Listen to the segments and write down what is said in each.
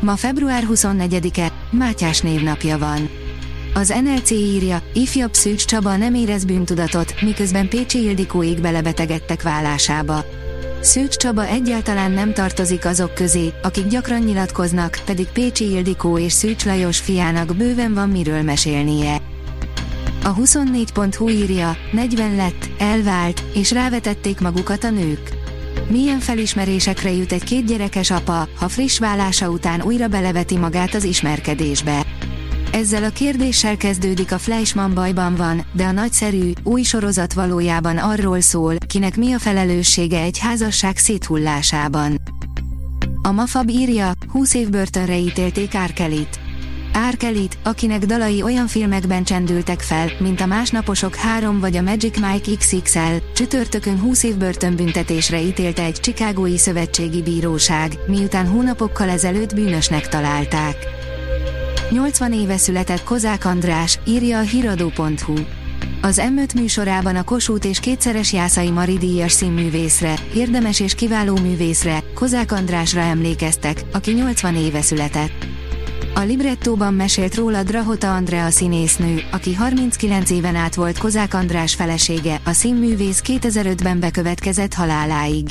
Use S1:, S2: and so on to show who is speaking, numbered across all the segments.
S1: Ma február 24-e, Mátyás névnapja van. Az NLC írja, ifjabb Szűcs Csaba nem érez bűntudatot, miközben Pécsi Ildikóig belebetegedtek vállásába. Szűcs Csaba egyáltalán nem tartozik azok közé, akik gyakran nyilatkoznak, pedig Pécsi Ildikó és Szűcs Lajos fiának bőven van miről mesélnie. A 24.hu írja, 40 lett, elvált, és rávetették magukat a nők. Milyen felismerésekre jut egy kétgyerekes apa, ha friss vállása után újra beleveti magát az ismerkedésbe? Ezzel a kérdéssel kezdődik a Fleischmann bajban van, de a nagyszerű, új sorozat valójában arról szól, kinek mi a felelőssége egy házasság széthullásában. A Mafab írja, 20 év börtönre ítélték Árkelit. Árkelit, akinek dalai olyan filmekben csendültek fel, mint a Másnaposok 3 vagy a Magic Mike XXL, csütörtökön 20 év börtönbüntetésre ítélte egy Chicagói szövetségi bíróság, miután hónapokkal ezelőtt bűnösnek találták. 80 éve született Kozák András, írja a hiradó.hu. Az M5 műsorában a Kossuth és kétszeres Jászai Mari díjas színművészre, érdemes és kiváló művészre, Kozák Andrásra emlékeztek, aki 80 éve született. A librettóban mesélt róla Drahota Andrea színésznő, aki 39 éven át volt Kozák András felesége, a színművész 2005-ben bekövetkezett haláláig.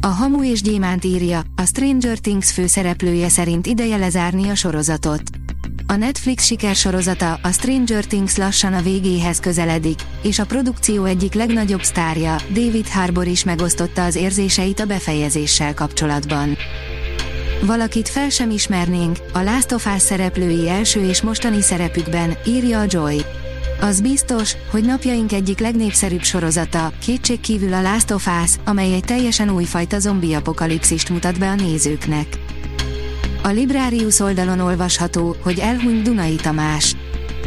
S1: A Hamu és Gyémánt írja, a Stranger Things főszereplője szerint ideje lezárni a sorozatot. A Netflix sikersorozata, a Stranger Things lassan a végéhez közeledik, és a produkció egyik legnagyobb sztárja, David Harbour is megosztotta az érzéseit a befejezéssel kapcsolatban. Valakit fel sem ismernénk, a Last of Us szereplői első és mostani szerepükben, írja a Joy. Az biztos, hogy napjaink egyik legnépszerűbb sorozata, kétség kívül a Last of Us, amely egy teljesen újfajta zombi apokalipszist mutat be a nézőknek. A Librarius oldalon olvasható, hogy elhunyt Dunai Tamás.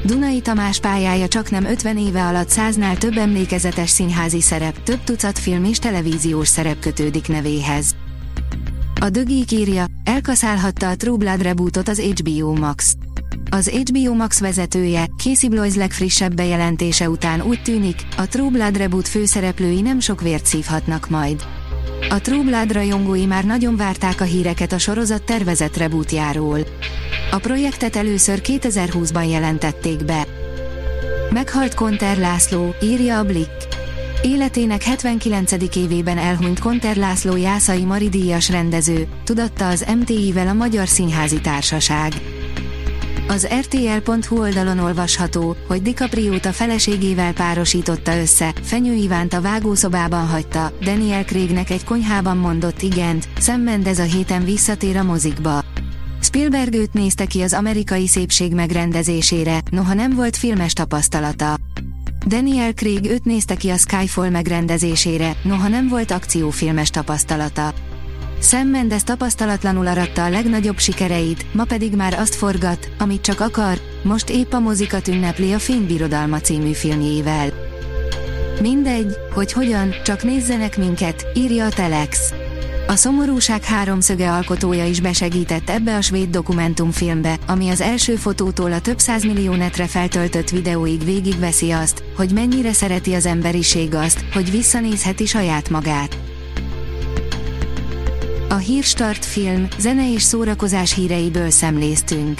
S1: Dunai Tamás pályája csak nem 50 éve alatt száznál több emlékezetes színházi szerep, több tucat film és televíziós szerep kötődik nevéhez. A Dögik írja, elkaszálhatta a True Blood rebootot az HBO Max. Az HBO Max vezetője, Casey Bloys legfrissebb bejelentése után úgy tűnik, a True Blood reboot főszereplői nem sok vért szívhatnak majd. A True Blood rajongói már nagyon várták a híreket a sorozat tervezett rebootjáról. A projektet először 2020-ban jelentették be. Meghalt Konter László, írja a Blick. Életének 79. évében elhunyt Konter László Jászai Maridíjas rendező, tudatta az MTI-vel a Magyar Színházi Társaság. Az RTL.hu oldalon olvasható, hogy DiCaprio-t a feleségével párosította össze, Fenyő Ivánt a vágószobában hagyta, Daniel Craignek egy konyhában mondott igent, Sam Mendes a héten visszatér a mozikba. Spielberg őt nézte ki az amerikai szépség megrendezésére, noha nem volt filmes tapasztalata. Daniel Craig őt nézte ki a Skyfall megrendezésére, noha nem volt akciófilmes tapasztalata. Sam Mendes tapasztalatlanul aratta a legnagyobb sikereit, ma pedig már azt forgat, amit csak akar, most épp a mozikat ünnepli a Fénybirodalma című filmjével. Mindegy, hogy hogyan, csak nézzenek minket, írja a Telex. A szomorúság háromszöge alkotója is besegített ebbe a svéd dokumentumfilmbe, ami az első fotótól a több millió netre feltöltött videóig végigveszi azt, hogy mennyire szereti az emberiség azt, hogy visszanézheti saját magát. A Hírstart film, zene és szórakozás híreiből szemléztünk.